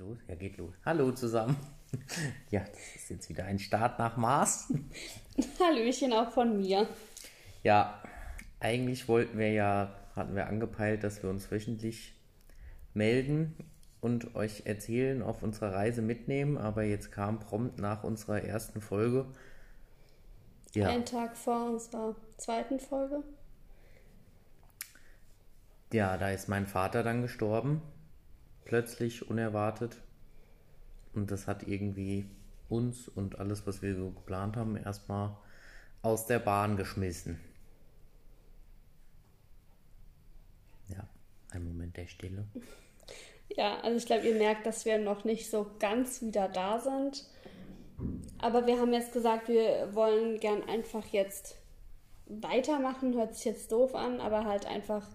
los? Ja, geht los. Hallo zusammen. Ja, das ist jetzt wieder ein Start nach Mars. Hallöchen auch von mir. Ja, eigentlich wollten wir ja, hatten wir angepeilt, dass wir uns wöchentlich melden und euch erzählen, auf unserer Reise mitnehmen, aber jetzt kam prompt nach unserer ersten Folge. Ja. Ein Tag vor unserer zweiten Folge. Ja, da ist mein Vater dann gestorben. Plötzlich, unerwartet. Und das hat irgendwie uns und alles, was wir so geplant haben, erstmal aus der Bahn geschmissen. Ja, ein Moment der Stille. Ja, also ich glaube, ihr merkt, dass wir noch nicht so ganz wieder da sind. Aber wir haben jetzt gesagt, wir wollen gern einfach jetzt weitermachen. Hört sich jetzt doof an, aber halt einfach.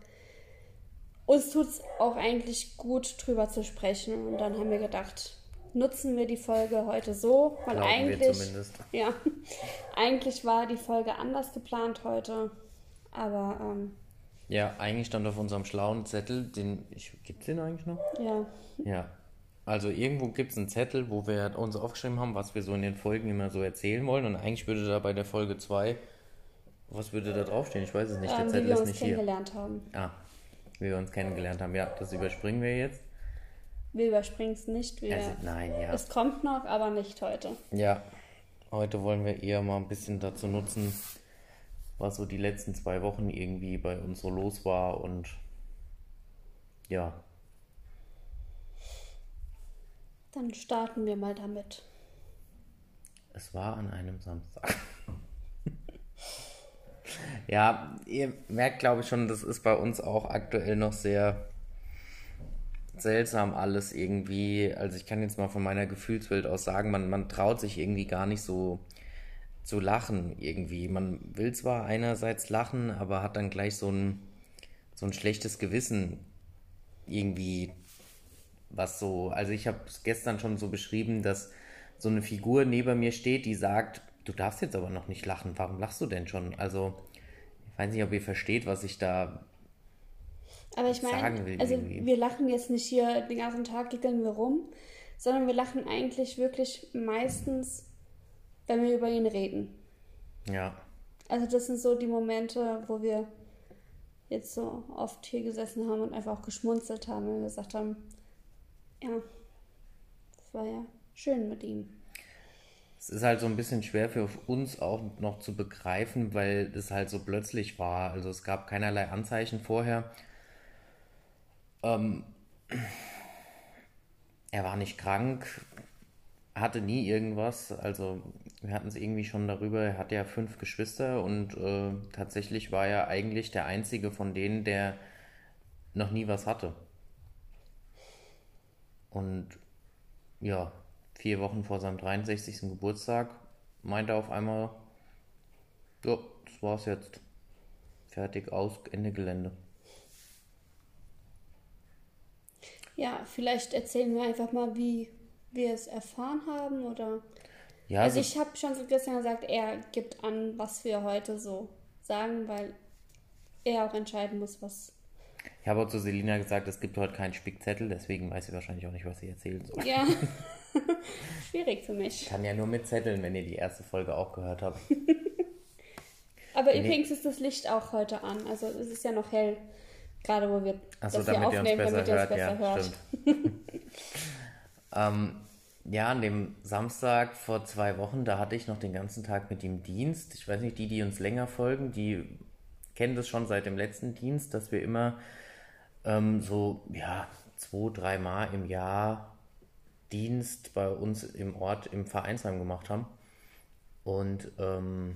Uns tut es auch eigentlich gut, drüber zu sprechen. Und dann haben wir gedacht, nutzen wir die Folge heute so, weil Glauben eigentlich, ja, eigentlich war die Folge anders geplant heute, aber ähm, ja, eigentlich stand auf unserem schlauen Zettel, den gibt es den eigentlich noch? Ja. Ja. Also irgendwo gibt es einen Zettel, wo wir uns aufgeschrieben haben, was wir so in den Folgen immer so erzählen wollen. Und eigentlich würde da bei der Folge 2, was würde da draufstehen? Ich weiß es nicht. Der ähm, Zettel wie wir uns kennengelernt hier. haben. Ah, wie wir uns kennengelernt haben. Ja, das überspringen wir jetzt. Wir überspringen es nicht. Wir, also, nein, ja. Es kommt noch, aber nicht heute. Ja, heute wollen wir eher mal ein bisschen dazu nutzen, was so die letzten zwei Wochen irgendwie bei uns so los war und ja. Dann starten wir mal damit. Es war an einem Samstag. Ja, ihr merkt, glaube ich, schon, das ist bei uns auch aktuell noch sehr seltsam alles irgendwie. Also ich kann jetzt mal von meiner Gefühlswelt aus sagen, man, man traut sich irgendwie gar nicht so zu lachen irgendwie. Man will zwar einerseits lachen, aber hat dann gleich so ein, so ein schlechtes Gewissen irgendwie, was so, also ich habe es gestern schon so beschrieben, dass so eine Figur neben mir steht, die sagt, du darfst jetzt aber noch nicht lachen, warum lachst du denn schon? Also ich weiß nicht, ob ihr versteht, was ich da aber ich meine, also irgendwie. wir lachen jetzt nicht hier den ganzen Tag, gickeln wir rum, sondern wir lachen eigentlich wirklich meistens, wenn wir über ihn reden. Ja. Also das sind so die Momente, wo wir jetzt so oft hier gesessen haben und einfach auch geschmunzelt haben und gesagt haben, ja, das war ja schön mit ihm. Es ist halt so ein bisschen schwer für uns auch noch zu begreifen, weil es halt so plötzlich war. Also es gab keinerlei Anzeichen vorher. Ähm, er war nicht krank, hatte nie irgendwas. Also wir hatten es irgendwie schon darüber, er hat ja fünf Geschwister und äh, tatsächlich war er eigentlich der einzige von denen, der noch nie was hatte. Und ja, vier Wochen vor seinem 63. Geburtstag meinte er auf einmal, ja, das war's jetzt. Fertig, aus, Ende Gelände. Ja, vielleicht erzählen wir einfach mal, wie wir es erfahren haben oder. Ja, also, ich habe schon gestern gesagt, er gibt an, was wir heute so sagen, weil er auch entscheiden muss, was. Ich habe auch zu Selina gesagt, es gibt heute keinen Spickzettel, deswegen weiß sie wahrscheinlich auch nicht, was sie erzählen soll. Ja, schwierig für mich. Ich kann ja nur mit Zetteln, wenn ihr die erste Folge auch gehört habt. Aber wenn übrigens ist das Licht auch heute an, also es ist ja noch hell. Gerade wo wir Achso, das hier aufnehmen, damit ihr es besser ja, hört. ähm, ja, an dem Samstag vor zwei Wochen, da hatte ich noch den ganzen Tag mit ihm Dienst. Ich weiß nicht, die, die uns länger folgen, die kennen das schon seit dem letzten Dienst, dass wir immer ähm, so, ja, zwei, dreimal im Jahr Dienst bei uns im Ort im Vereinsheim gemacht haben. Und ähm,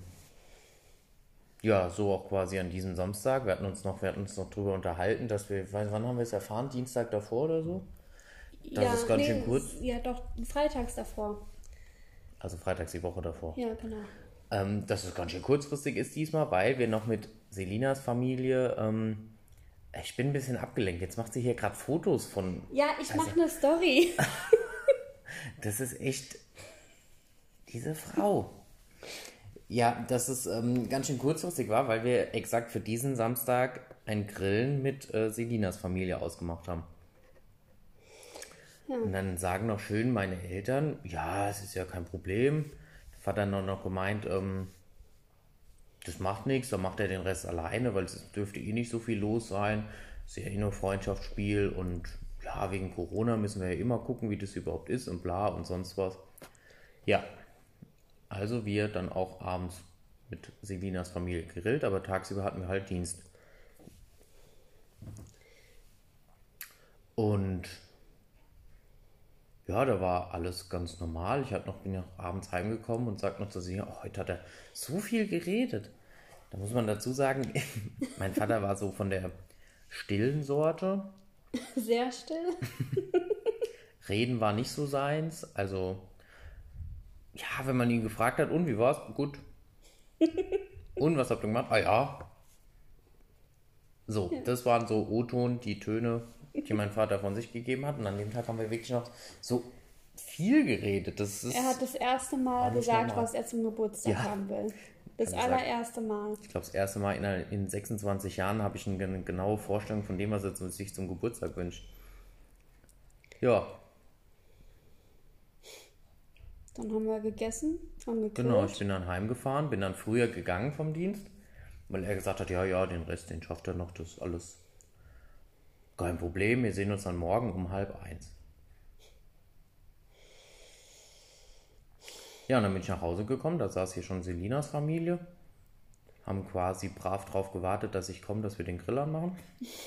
ja, so auch quasi an diesem Samstag. Wir hatten uns noch, wir hatten uns noch drüber unterhalten, dass wir, wann haben wir es erfahren? Dienstag davor oder so? Das ja, ist ganz nee, schön kurz. Ja, doch, freitags davor. Also freitags die Woche davor. Ja, genau. Ähm, dass es ganz schön kurzfristig ist diesmal, weil wir noch mit Selinas Familie, ähm, ich bin ein bisschen abgelenkt. Jetzt macht sie hier gerade Fotos von. Ja, ich also, mache eine Story. das ist echt diese Frau. Ja, dass es ähm, ganz schön kurzfristig war, weil wir exakt für diesen Samstag ein Grillen mit äh, Selinas Familie ausgemacht haben. Ja. Und dann sagen noch schön meine Eltern, ja, es ist ja kein Problem. Der Vater hat noch gemeint, ähm, das macht nichts, dann macht er den Rest alleine, weil es dürfte eh nicht so viel los sein. Es ist ja eh nur Freundschaftsspiel und ja, wegen Corona müssen wir ja immer gucken, wie das überhaupt ist und bla und sonst was. Ja, also wir dann auch abends mit Selinas Familie gegrillt, aber tagsüber hatten wir halt Dienst. Und ja, da war alles ganz normal. Ich noch, bin ja abends heimgekommen und sagte noch zu sie, oh, heute hat er so viel geredet. Da muss man dazu sagen, mein Vater war so von der stillen Sorte. Sehr still. Reden war nicht so seins. Also, ja, wenn man ihn gefragt hat, und wie war's? Gut. und was habt ihr gemacht? Ah ja. So, ja. das waren so O-Ton, die Töne, die mein Vater von sich gegeben hat. Und an dem Tag haben wir wirklich noch so viel geredet. Das ist er hat das erste Mal gesagt, was er zum Geburtstag ja. haben will. Das allererste Mal. Ich glaube, das erste Mal in, in 26 Jahren habe ich eine genaue Vorstellung von dem, was er sich zum Geburtstag wünscht. Ja. Dann haben wir gegessen, haben gegrillt. Genau, ich bin dann heimgefahren, bin dann früher gegangen vom Dienst, weil er gesagt hat, ja, ja, den Rest, den schafft er noch, das ist alles kein Problem. Wir sehen uns dann morgen um halb eins. Ja, und dann bin ich nach Hause gekommen, da saß hier schon Selinas Familie. Haben quasi brav drauf gewartet, dass ich komme, dass wir den Grill anmachen.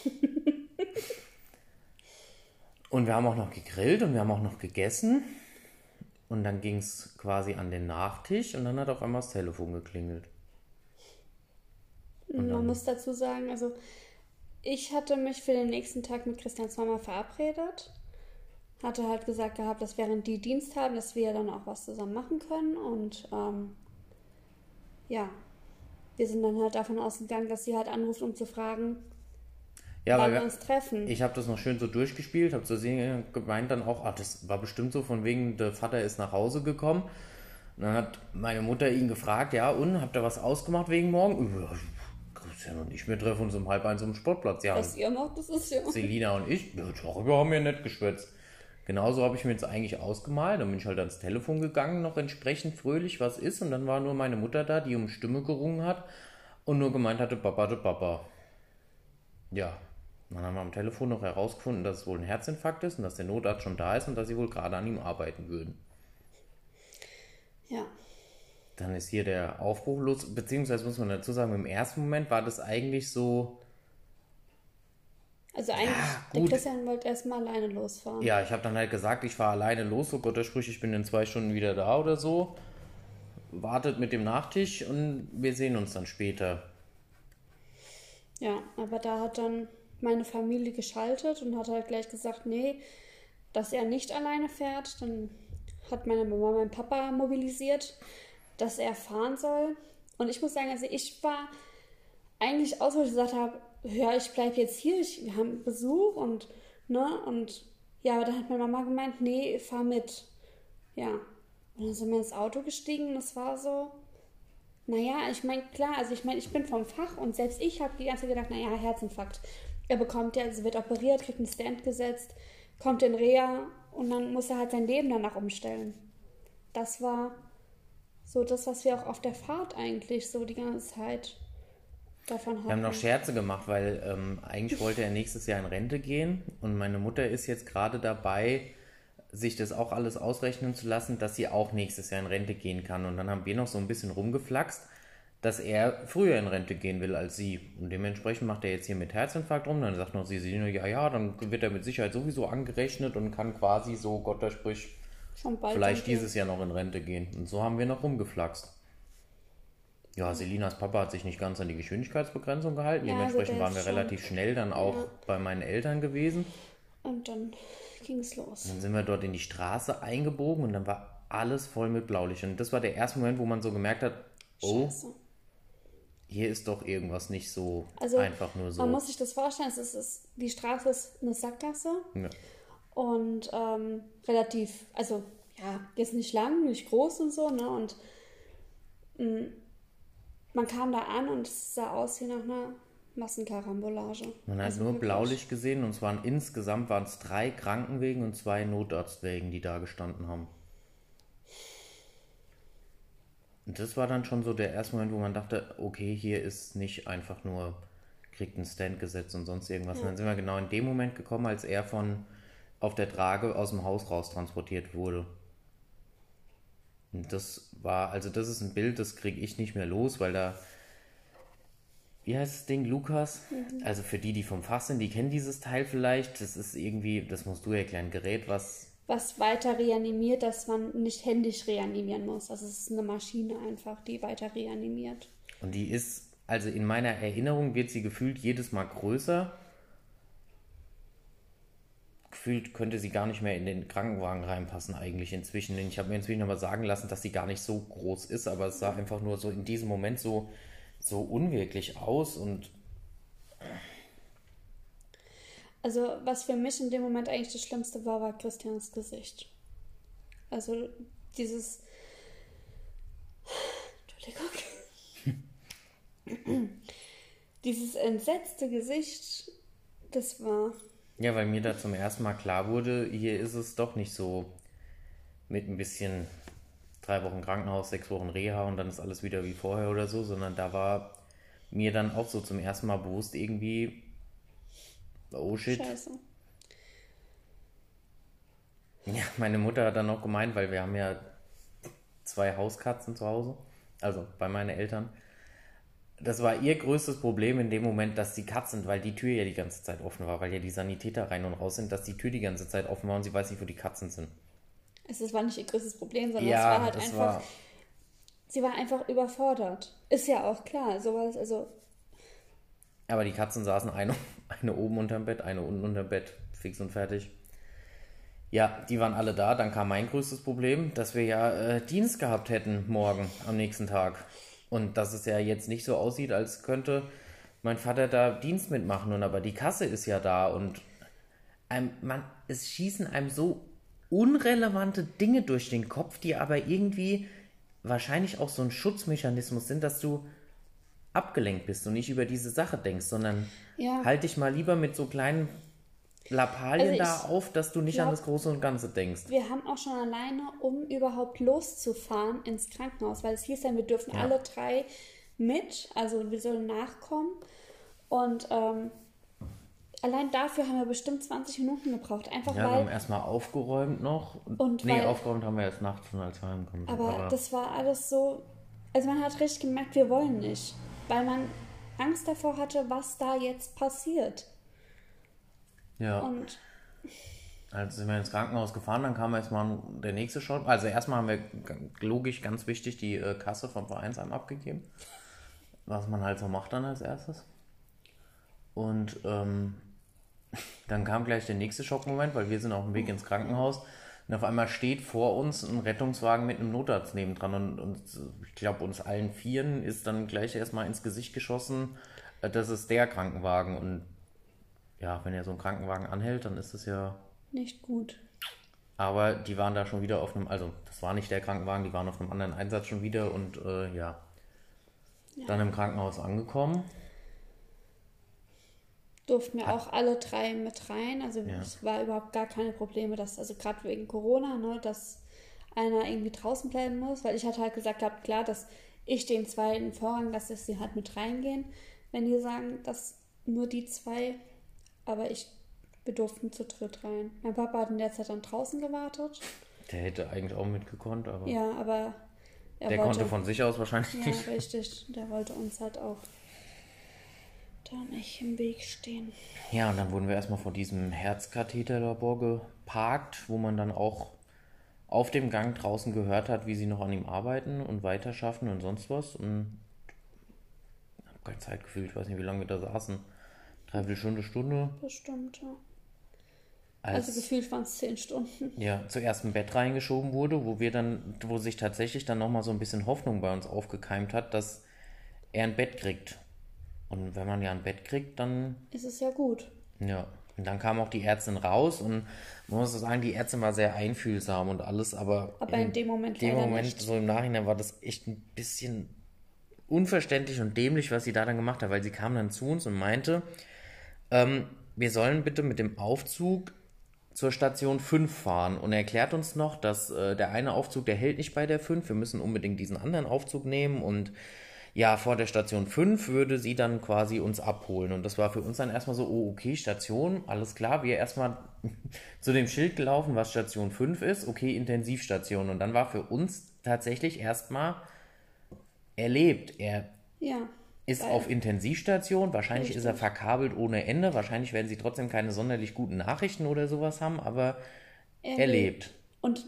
und wir haben auch noch gegrillt und wir haben auch noch gegessen. Und dann ging es quasi an den Nachtisch und dann hat auf einmal das Telefon geklingelt. Und Man muss dazu sagen, also ich hatte mich für den nächsten Tag mit Christians Mama verabredet hatte halt gesagt gehabt, dass während die Dienst haben, dass wir dann auch was zusammen machen können. Und ähm, ja, wir sind dann halt davon ausgegangen, dass sie halt anruft, um zu fragen, ja, wann wir uns treffen. Ich habe das noch schön so durchgespielt, habe so gemeint dann auch, ach, das war bestimmt so von wegen, der Vater ist nach Hause gekommen. Und dann hat meine Mutter ihn gefragt, ja, und habt ihr was ausgemacht wegen morgen? Christian und ich, wir treffen uns um halb eins am Sportplatz. Ja, was ihr macht, das ist ja. Selina und ich, ja, darüber haben wir nicht geschwätzt. Genauso habe ich mir jetzt eigentlich ausgemalt. Dann bin ich halt ans Telefon gegangen, noch entsprechend fröhlich, was ist. Und dann war nur meine Mutter da, die um Stimme gerungen hat und nur gemeint hatte, Papa, de Papa. Ja, dann haben wir am Telefon noch herausgefunden, dass es wohl ein Herzinfarkt ist und dass der Notarzt schon da ist und dass sie wohl gerade an ihm arbeiten würden. Ja. Dann ist hier der Aufbruch los, beziehungsweise muss man dazu sagen, im ersten Moment war das eigentlich so, also eigentlich, ja, der Christian wollte erstmal alleine losfahren. Ja, ich habe dann halt gesagt, ich fahre alleine los, so Gott der Sprüche, ich bin in zwei Stunden wieder da oder so. Wartet mit dem Nachtisch und wir sehen uns dann später. Ja, aber da hat dann meine Familie geschaltet und hat halt gleich gesagt, nee, dass er nicht alleine fährt. Dann hat meine Mama meinen Papa mobilisiert, dass er fahren soll. Und ich muss sagen, also ich war eigentlich aus, wo ich gesagt habe, ja, ich bleibe jetzt hier, ich, wir haben Besuch und, ne, und ja, aber dann hat meine Mama gemeint, nee, fahr mit. Ja. Und dann sind wir ins Auto gestiegen und es war so, naja, ich meine, klar, also ich meine, ich bin vom Fach und selbst ich habe die ganze Zeit gedacht, naja, Herzinfarkt. Er bekommt ja, also wird operiert, kriegt einen Stand gesetzt, kommt in Reha und dann muss er halt sein Leben danach umstellen. Das war so das, was wir auch auf der Fahrt eigentlich so die ganze Zeit davon. Wir haben noch Scherze gemacht, weil ähm, eigentlich wollte er nächstes Jahr in Rente gehen und meine Mutter ist jetzt gerade dabei, sich das auch alles ausrechnen zu lassen, dass sie auch nächstes Jahr in Rente gehen kann. Und dann haben wir noch so ein bisschen rumgeflaxt, dass er früher in Rente gehen will als sie. Und dementsprechend macht er jetzt hier mit Herzinfarkt rum. Dann sagt noch sie, sie ja, ja, dann wird er mit Sicherheit sowieso angerechnet und kann quasi so, Gott der Sprich, vielleicht dieses Jahr noch in Rente gehen. Und so haben wir noch rumgeflaxt. Ja, Selinas Papa hat sich nicht ganz an die Geschwindigkeitsbegrenzung gehalten. Ja, Dementsprechend waren wir relativ schnell dann auch ja. bei meinen Eltern gewesen. Und dann ging es los. Dann sind wir dort in die Straße eingebogen und dann war alles voll mit Blaulicht. Und das war der erste Moment, wo man so gemerkt hat, oh, Scheiße. hier ist doch irgendwas nicht so also, einfach nur so. Man muss sich das vorstellen, es ist, die Straße ist eine Sackgasse ja. und ähm, relativ, also ja, jetzt nicht lang, nicht groß und so, ne? Und mh, mm, man kam da an und es sah aus wie nach einer Massenkarambolage. Man hat Also nur wirklich. Blaulicht gesehen und es waren insgesamt waren es drei Krankenwegen und zwei Notarztwegen, die da gestanden haben. Und das war dann schon so der erste Moment, wo man dachte, okay, hier ist nicht einfach nur, kriegt ein Stand gesetzt und sonst irgendwas. Und dann sind wir genau in dem Moment gekommen, als er von auf der Trage aus dem Haus raus transportiert wurde. Und das war, also das ist ein Bild, das kriege ich nicht mehr los, weil da wie heißt das Ding, Lukas? Also für die, die vom Fach sind, die kennen dieses Teil vielleicht. Das ist irgendwie, das musst du erklären, Gerät, was. Was weiter reanimiert, dass man nicht händisch reanimieren muss. Also es ist eine Maschine einfach, die weiter reanimiert. Und die ist, also in meiner Erinnerung wird sie gefühlt jedes Mal größer. Gefühlt könnte sie gar nicht mehr in den Krankenwagen reinpassen, eigentlich inzwischen. Ich habe mir inzwischen aber sagen lassen, dass sie gar nicht so groß ist, aber es sah einfach nur so in diesem Moment so, so unwirklich aus und Also was für mich in dem Moment eigentlich das Schlimmste war, war Christians Gesicht. Also dieses... Entschuldigung. dieses entsetzte Gesicht, das war... Ja, weil mir da zum ersten Mal klar wurde, hier ist es doch nicht so mit ein bisschen drei Wochen Krankenhaus, sechs Wochen Reha und dann ist alles wieder wie vorher oder so, sondern da war mir dann auch so zum ersten Mal bewusst irgendwie, oh shit. Scheiße. Ja, meine Mutter hat dann noch gemeint, weil wir haben ja zwei Hauskatzen zu Hause, also bei meinen Eltern. Das war ihr größtes Problem in dem Moment, dass die Katzen, weil die Tür ja die ganze Zeit offen war, weil ja die Sanitäter rein und raus sind, dass die Tür die ganze Zeit offen war und sie weiß nicht, wo die Katzen sind. Es war nicht ihr größtes Problem, sondern Ja, es war halt einfach... war- Sie war einfach überfordert. Ist ja auch klar. Sowas, also Aber die Katzen saßen eine, eine oben unterm Bett, eine unten unterm Bett, fix und fertig. Ja, die waren alle da. Dann kam mein größtes Problem, dass wir ja äh, Dienst gehabt hätten morgen am nächsten Tag. Und dass es ja jetzt nicht so aussieht, als könnte mein Vater da Dienst mitmachen. Und aber die Kasse ist ja da und einem, man, es schießen einem so unrelevante Dinge durch den Kopf, die aber irgendwie wahrscheinlich auch so ein Schutzmechanismus sind, dass du abgelenkt bist und nicht über diese Sache denkst, sondern Ja. halt dich mal lieber mit so kleinen Lappalien Also da auf, dass du nicht an glaub- das Große und Ganze denkst. wir haben auch schon alleine, um überhaupt loszufahren ins Krankenhaus, weil es hieß ja, wir dürfen alle drei mit, also wir sollen nachkommen. Und ähm, allein dafür haben wir bestimmt 20 Minuten gebraucht. Einfach Ja, wir weil haben erstmal aufgeräumt noch. Und nee, weil- aufgeräumt haben wir erst nachts schon, als wir heimgekommen sind. Aber das war alles so. Also man hat richtig gemerkt, wir wollen nicht. Weil man Angst davor hatte, was da jetzt passiert. Ja. Und Also sind wir ins Krankenhaus gefahren, dann kam erstmal der nächste Shot. Also erstmal haben wir logisch ganz wichtig die äh, Kasse vom Vereinsheim abgegeben. Was man halt so macht dann als erstes. Und ähm, dann kam gleich der nächste Schockmoment, weil wir sind auf dem Weg ins Krankenhaus. Und auf einmal steht vor uns ein Rettungswagen mit einem Notarzt nebendran. Und, und ich glaube, uns allen Vieren ist dann gleich erstmal ins Gesicht geschossen, äh, das ist der Krankenwagen. Und ja, wenn er so einen Krankenwagen anhält, dann ist es ja nicht gut. aber die waren da schon wieder auf einem, also das war nicht der Krankenwagen, die waren auf einem anderen Einsatz schon wieder und äh, ja. Dann im Krankenhaus angekommen. Durften wir auch alle drei mit rein. Also Ja. es war überhaupt gar keine Probleme, dass, also gerade wegen Corona, ne, dass einer irgendwie draußen bleiben muss. Weil ich hatte halt gesagt gehabt, klar, dass ich den zweiten Vorrang, dass sie halt mit reingehen, wenn die sagen, dass nur die zwei, aber ich, wir durften zu dritt rein. Mein Papa hat in der Zeit dann draußen gewartet. Der hätte eigentlich auch mitgekonnt, aber Ja, aber er der wollte, konnte von sich aus wahrscheinlich Ja, nicht. richtig. Der wollte uns halt auch da nicht im Weg stehen. Ja, und dann wurden wir erstmal vor diesem Herzkatheterlabor geparkt, wo man dann auch auf dem Gang draußen gehört hat, wie sie noch an ihm arbeiten und weiterschaffen und sonst was. Und ich habe keine Zeit gefühlt, ich weiß nicht, wie lange wir da saßen. Dreiviertel Stunde, Stunde. Bestimmt, ja. Als, Also gefühlt waren es zehn Stunden. ja, zuerst ein Bett reingeschoben wurde, wo wir dann, wo sich tatsächlich dann nochmal so ein bisschen Hoffnung bei uns aufgekeimt hat, dass er ein Bett kriegt. Und wenn man ja ein Bett kriegt, dann, Ist es ja gut. ja. Und dann kam auch die Ärztin raus und man muss sagen, die Ärztin war sehr einfühlsam und alles, aber, Aber in dem Moment dem leider Moment, nicht. so im Nachhinein, war das echt ein bisschen unverständlich und dämlich, was sie da dann gemacht hat, weil sie kam dann zu uns und meinte, ähm, wir sollen bitte mit dem Aufzug zur Station 5 fahren und er erklärt uns noch, dass äh, der eine Aufzug, der hält nicht bei der 5, wir müssen unbedingt diesen anderen Aufzug nehmen und ja, vor der Station 5 würde sie dann quasi uns abholen. Und das war für uns dann erstmal so, oh, okay, Station, alles klar. Wir erstmal zu dem Schild gelaufen, was Station 5 ist, okay, Intensivstation. Und dann war für uns tatsächlich erstmal erlebt. Er Ja. Ist Geil. auf Intensivstation, wahrscheinlich ist er Richtig. verkabelt ohne Ende, wahrscheinlich werden sie trotzdem keine sonderlich guten Nachrichten oder sowas haben, aber Er er lebt. Und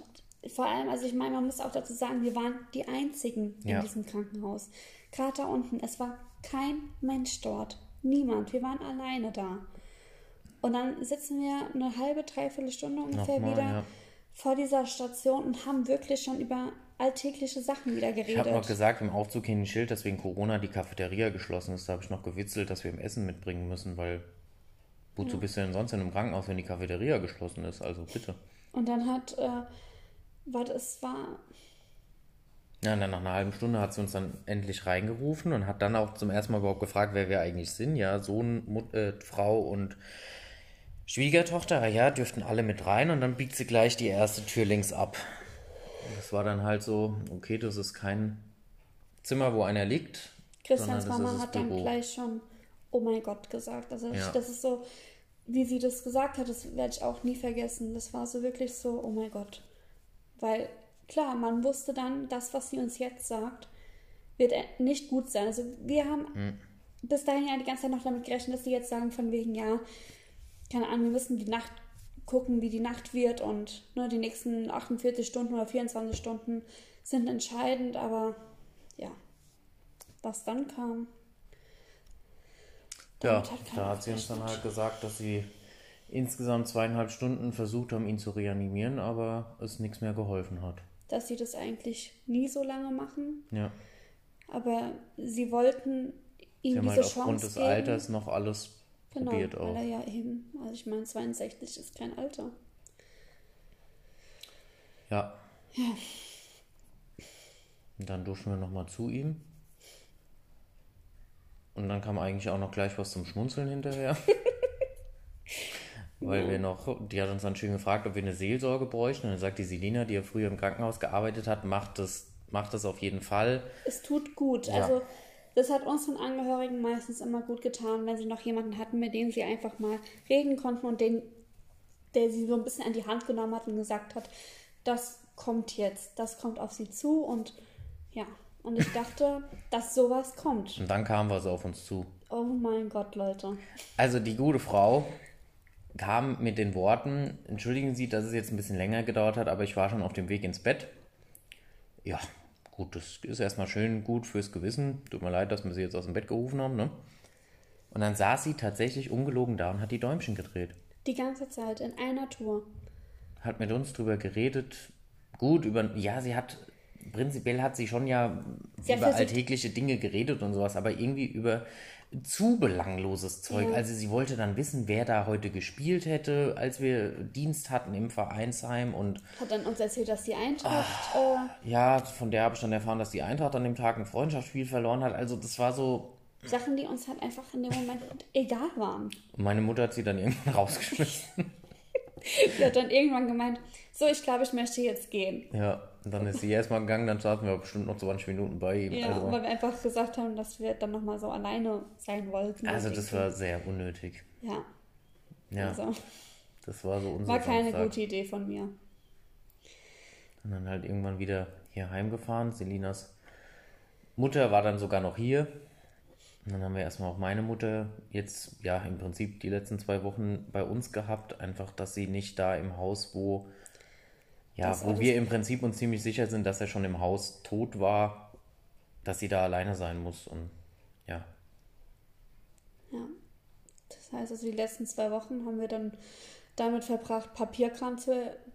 vor allem, also ich meine, man muss auch dazu sagen, wir waren die Einzigen in Ja. diesem Krankenhaus. Gerade da unten, es war kein Mensch dort. Niemand. Wir waren alleine da. Und dann sitzen wir eine halbe, dreiviertel Stunde ungefähr Nochmal, wieder ja. vor dieser Station und haben wirklich schon über alltägliche Sachen wieder Ich habe geredet. noch gesagt, im Aufzug hing ein Schild, dass wegen Corona die Cafeteria geschlossen ist. Da habe ich noch gewitzelt, dass wir im Essen mitbringen müssen, weil wozu bist du denn sonst in einem Krankenhaus, wenn die Cafeteria geschlossen ist? Also bitte. Und dann hat, äh, warte, es war, Ja, und dann nach einer halben Stunde hat sie uns dann endlich reingerufen und hat dann auch zum ersten Mal überhaupt gefragt, wer wir eigentlich sind. Ja, Sohn, Mut, äh, Frau und Schwiegertochter. Ja, dürften alle mit rein und dann biegt sie gleich die erste Tür links ab. Das war dann halt so, okay, das ist kein Zimmer, wo einer liegt. Christians Mama hat dann Büro. gleich schon, oh mein Gott, gesagt. Also ich, Ja. das ist so, wie sie das gesagt hat, das werde ich auch nie vergessen. Das war so wirklich so, oh mein Gott. Weil, klar, man wusste dann, das, was sie uns jetzt sagt, wird äh, nicht gut sein. Also wir haben Hm. bis dahin ja die ganze Zeit noch damit gerechnet, dass sie jetzt sagen von wegen, ja, keine Ahnung, wir müssen die Nacht gucken, wie die Nacht wird und ne, die nächsten 48 Stunden oder 24 Stunden sind entscheidend, aber ja, was dann kam. Ja, hat da hat sie uns dann halt gesagt, dass sie insgesamt zweieinhalb Stunden versucht haben, ihn zu reanimieren, aber es nichts mehr geholfen hat. Dass sie das eigentlich nie so lange machen, Ja, aber sie wollten sie ihm haben diese halt aufgrund Chance des geben. Alters noch alles genau, probiert auch. weil er ja eben, also ich meine, 62 ist kein Alter. Ja. Ja. Und dann durften wir nochmal zu ihm. Und dann kam eigentlich auch noch gleich was zum Schmunzeln hinterher. Weil wir noch, die hat uns dann schön gefragt, ob wir eine Seelsorge bräuchten. Und dann sagt die Selina, die ja früher im Krankenhaus gearbeitet hat, macht das, macht das auf jeden Fall. Es tut gut. Ja. Also das hat unseren Angehörigen meistens immer gut getan, wenn sie noch jemanden hatten, mit dem sie einfach mal reden konnten und den, der sie so ein bisschen an die Hand genommen hat und gesagt hat, das kommt jetzt, das kommt auf sie zu und ja. Und ich dachte, dass sowas kommt. Und dann kam was auf uns zu. Oh mein Gott, Leute. Also die gute Frau kam mit den Worten, entschuldigen Sie, dass es jetzt ein bisschen länger gedauert hat, aber ich war schon auf dem Weg ins Bett. Ja, gut, das ist erstmal schön gut fürs Gewissen. Tut mir leid, dass wir sie jetzt aus dem Bett gerufen haben, ne? Und dann saß sie tatsächlich ungelogen da und hat die Däumchen gedreht. Die ganze Zeit in einer Tour. Hat mit uns drüber geredet. Gut, über, ja, sie hat, prinzipiell hat sie schon ja Sie über alltägliche Dinge geredet und sowas, aber irgendwie über zu belangloses Zeug. Ja. Also sie wollte dann wissen, wer da heute gespielt hätte, als wir Dienst hatten im Vereinsheim und Hat dann uns erzählt, dass die Eintracht. Ah. Äh, ja, von der habe ich dann erfahren, dass die Eintracht an dem Tag ein Freundschaftsspiel verloren hat. Also das war so, Sachen, die uns halt einfach in dem Moment egal waren. und meine Mutter hat sie dann irgendwann rausgeschmissen. Die hat dann irgendwann gemeint, so, ich glaube, ich möchte jetzt gehen. ja, und dann ist sie erstmal gegangen, dann saßen wir bestimmt noch 20 Minuten bei ihm. Ja, also, weil wir einfach gesagt haben, dass wir dann nochmal so alleine sein wollten. also das war sehr unnötig. Ja, Ja, also das war so unser war keine Samstag. gute Idee von mir. Und dann halt irgendwann wieder hier heimgefahren. Selinas Mutter war dann sogar noch hier. Und dann haben wir erstmal auch meine Mutter jetzt, ja, im Prinzip die letzten zwei Wochen bei uns gehabt. Einfach, dass sie nicht da im Haus, wo, ja, Das wo wir im Prinzip uns ziemlich sicher sind, dass er schon im Haus tot war, dass sie da alleine sein muss. Und ja, Ja. Das heißt, also die letzten zwei Wochen haben wir dann damit verbracht, Papierkram zu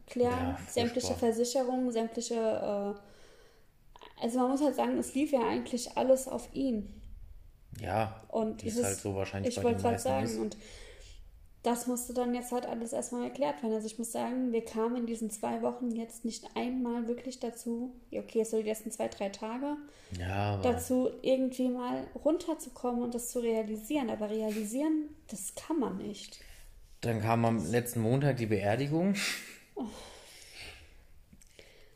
klären, Ja, sämtliche Versicherungen, sämtliche. Äh, also man muss halt sagen, es lief ja eigentlich alles auf ihn. Ja, Und es es halt ist- so wahrscheinlich ich bei wollte den meisten sagen, ist. und das musste dann jetzt halt alles erstmal erklärt werden. Also ich muss sagen, wir kamen in diesen zwei Wochen jetzt nicht einmal wirklich dazu, okay, so die letzten zwei, drei Tage, Ja, dazu irgendwie mal runterzukommen und das zu realisieren. Aber realisieren, das kann man nicht. dann kam am letzten Montag die Beerdigung.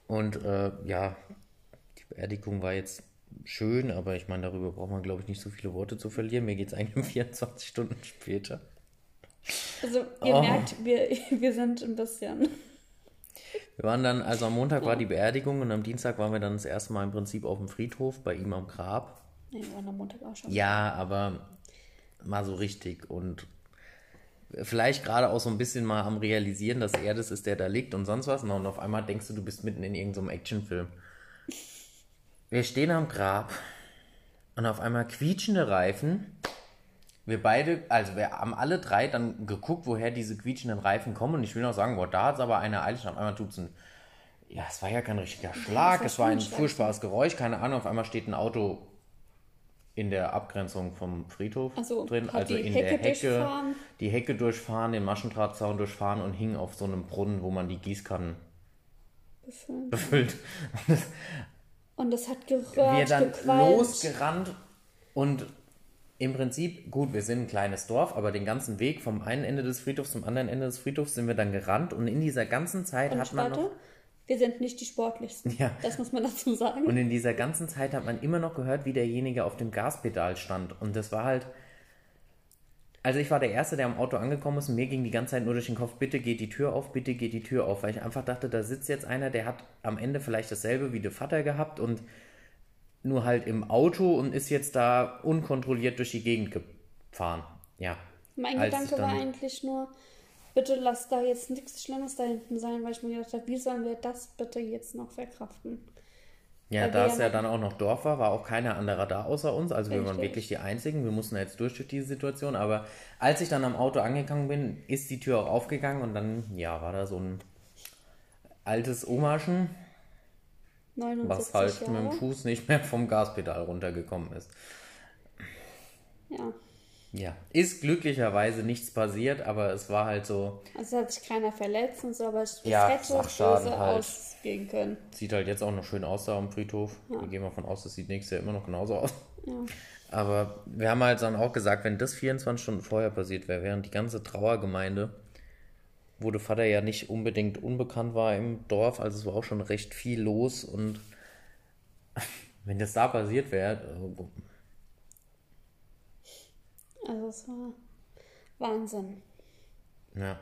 Und äh, ja, die Beerdigung war jetzt schön, aber ich meine, darüber braucht man, glaube ich, nicht so viele Worte zu verlieren. Mir geht es eigentlich um 24 Stunden später. Also ihr Oh. merkt, wir, wir sind ein bisschen. Wir waren dann, also am Montag war die Beerdigung und am Dienstag waren wir dann das erste Mal im Prinzip auf dem Friedhof bei ihm am Grab. Nee, wir waren am Montag auch schon. Ja, aber mal so richtig und vielleicht gerade auch so ein bisschen mal am Realisieren, dass er das ist, der da liegt und sonst was. Und auf einmal denkst du, du bist mitten in irgendeinem Actionfilm. Wir stehen am Grab und auf einmal quietschende Reifen. Wir beide, also wir haben alle drei dann geguckt, woher diese quietschenden Reifen kommen. Und ich will noch sagen, boah, da hat es aber eine eilig. Und auf einmal tut es ein. Ja, es war ja kein richtiger Schlag, es war ein furchtbares Geräusch, keine Ahnung. Auf einmal steht ein Auto in der Abgrenzung vom Friedhof Ach so, drin, also in Hecke der Hecke, durchfahren? die Hecke durchfahren, den Maschendrahtzaun durchfahren und hing auf so einem Brunnen, wo man die Gießkannen befüllt. Und das hat gerührt, wir dann gequalmt. losgerannt und im Prinzip, gut, wir sind ein kleines Dorf, aber den ganzen Weg vom einen Ende des Friedhofs zum anderen Ende des Friedhofs sind wir dann gerannt und in dieser ganzen Zeit Und hat man warte, noch wir sind nicht die sportlichsten. Ja. Das muss man dazu sagen. Und in dieser ganzen Zeit hat man immer noch gehört, wie derjenige auf dem Gaspedal stand. Und das war halt. Also ich war der Erste, der am Auto angekommen ist und mir ging die ganze Zeit nur durch den Kopf, bitte geht die Tür auf, bitte geht die Tür auf. Weil ich einfach dachte, da sitzt jetzt einer, der hat am Ende vielleicht dasselbe wie der Vater gehabt und nur halt im Auto und ist jetzt da unkontrolliert durch die Gegend gefahren. Ja. mein Als Gedanke war eigentlich nur, bitte lass da jetzt nichts Schlimmes da hinten sein, weil ich mir gedacht habe, wie sollen wir das bitte jetzt noch verkraften? Ja, da es ja dann auch noch Dorf war, war auch keiner anderer da außer uns. Also wir waren wirklich die Einzigen. Wir mussten jetzt durch durch diese Situation. Aber als ich dann am Auto angegangen bin, ist die Tür auch aufgegangen und dann, ja, war da so ein altes Omaschen, 79 was halt Jahre. mit dem Fuß nicht mehr vom Gaspedal runtergekommen ist. Ja, Ja, ist glücklicherweise nichts passiert, aber es war halt so, also hat sich keiner verletzt und so, aber es Ja, hätte böse halt. ausgehen können. sieht halt jetzt auch noch schön aus da am Friedhof. Wir gehen mal von aus, das sieht nächstes Jahr immer noch genauso aus. Ja. Aber wir haben halt dann auch gesagt, wenn das 24 Stunden vorher passiert wäre, während die ganze Trauergemeinde, wo der Vater ja nicht unbedingt unbekannt war im Dorf, also es war auch schon recht viel los und wenn das da passiert wäre, äh, Also es war Wahnsinn. ja.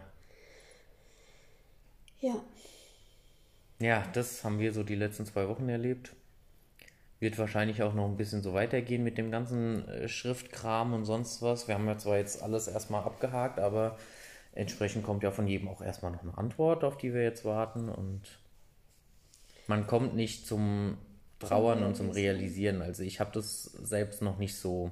Ja, Ja, das haben wir so die letzten zwei Wochen erlebt. Wird wahrscheinlich auch noch ein bisschen so weitergehen mit dem ganzen äh, Schriftkram und sonst was. Wir haben ja zwar jetzt alles erstmal abgehakt, aber entsprechend kommt ja von jedem auch erstmal noch eine Antwort, auf die wir jetzt warten. Und man kommt nicht zum Trauern und zum Realisieren. Also ich habe das selbst noch nicht so.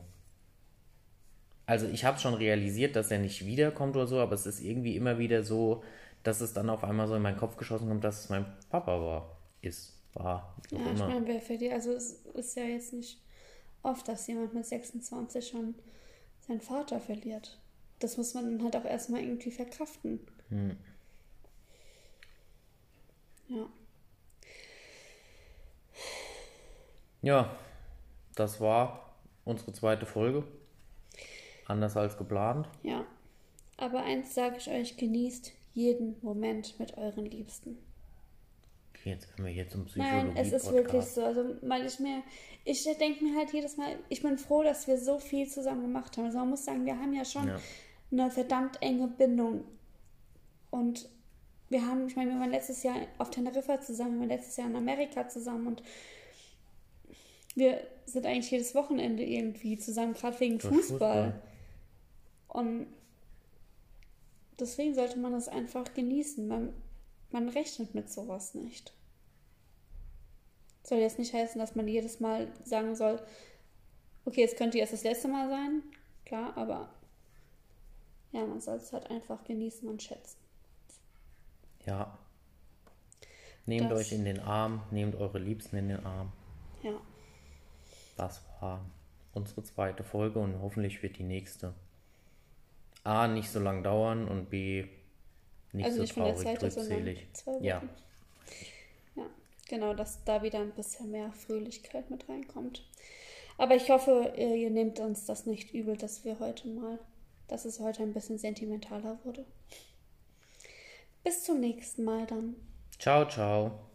Also ich habe schon realisiert, dass er nicht wiederkommt oder so, aber es ist irgendwie immer wieder so, dass es dann auf einmal so in meinen Kopf geschossen kommt, dass es mein Papa war, ist, war, ja ich meine, wer für die, also es ist ja jetzt nicht oft, dass jemand mit 26 schon seinen Vater verliert. Das muss man dann halt auch erstmal irgendwie verkraften. Hm. Ja. Ja, das war unsere zweite Folge. Anders als geplant. Ja. Aber eins sage ich euch, genießt jeden Moment mit euren Liebsten. Okay, jetzt werden wir hier zum Psychologie Nein, es ist wirklich so. Also, weil ich mir, ich denke mir halt jedes Mal, ich bin froh, dass wir so viel zusammen gemacht haben. Also man muss sagen, wir haben ja schon Ja. eine verdammt enge Bindung. Und wir haben, ich meine, wir waren letztes Jahr auf Teneriffa zusammen, wir waren letztes Jahr in Amerika zusammen und wir sind eigentlich jedes Wochenende irgendwie zusammen, gerade wegen Durch Fußball. Und deswegen sollte man das einfach genießen. Man, man rechnet mit sowas nicht. Soll jetzt nicht heißen, dass man jedes Mal sagen soll, okay, es könnte jetzt das letzte Mal sein, klar, aber ja, man soll es halt einfach genießen und schätzen. Ja. Nehmt Das- euch in den Arm, nehmt eure Liebsten in den Arm. Ja, Das war unsere zweite Folge und hoffentlich wird die nächste A, nicht so lang dauern und B, nicht also so nicht traurig, Zeit, trübselig. Ja. Ja, genau, dass da wieder ein bisschen mehr Fröhlichkeit mit reinkommt. Aber ich hoffe, ihr, ihr nehmt uns das nicht übel, dass wir heute mal, dass es heute ein bisschen sentimentaler wurde. Bis zum nächsten Mal dann. Ciao, ciao.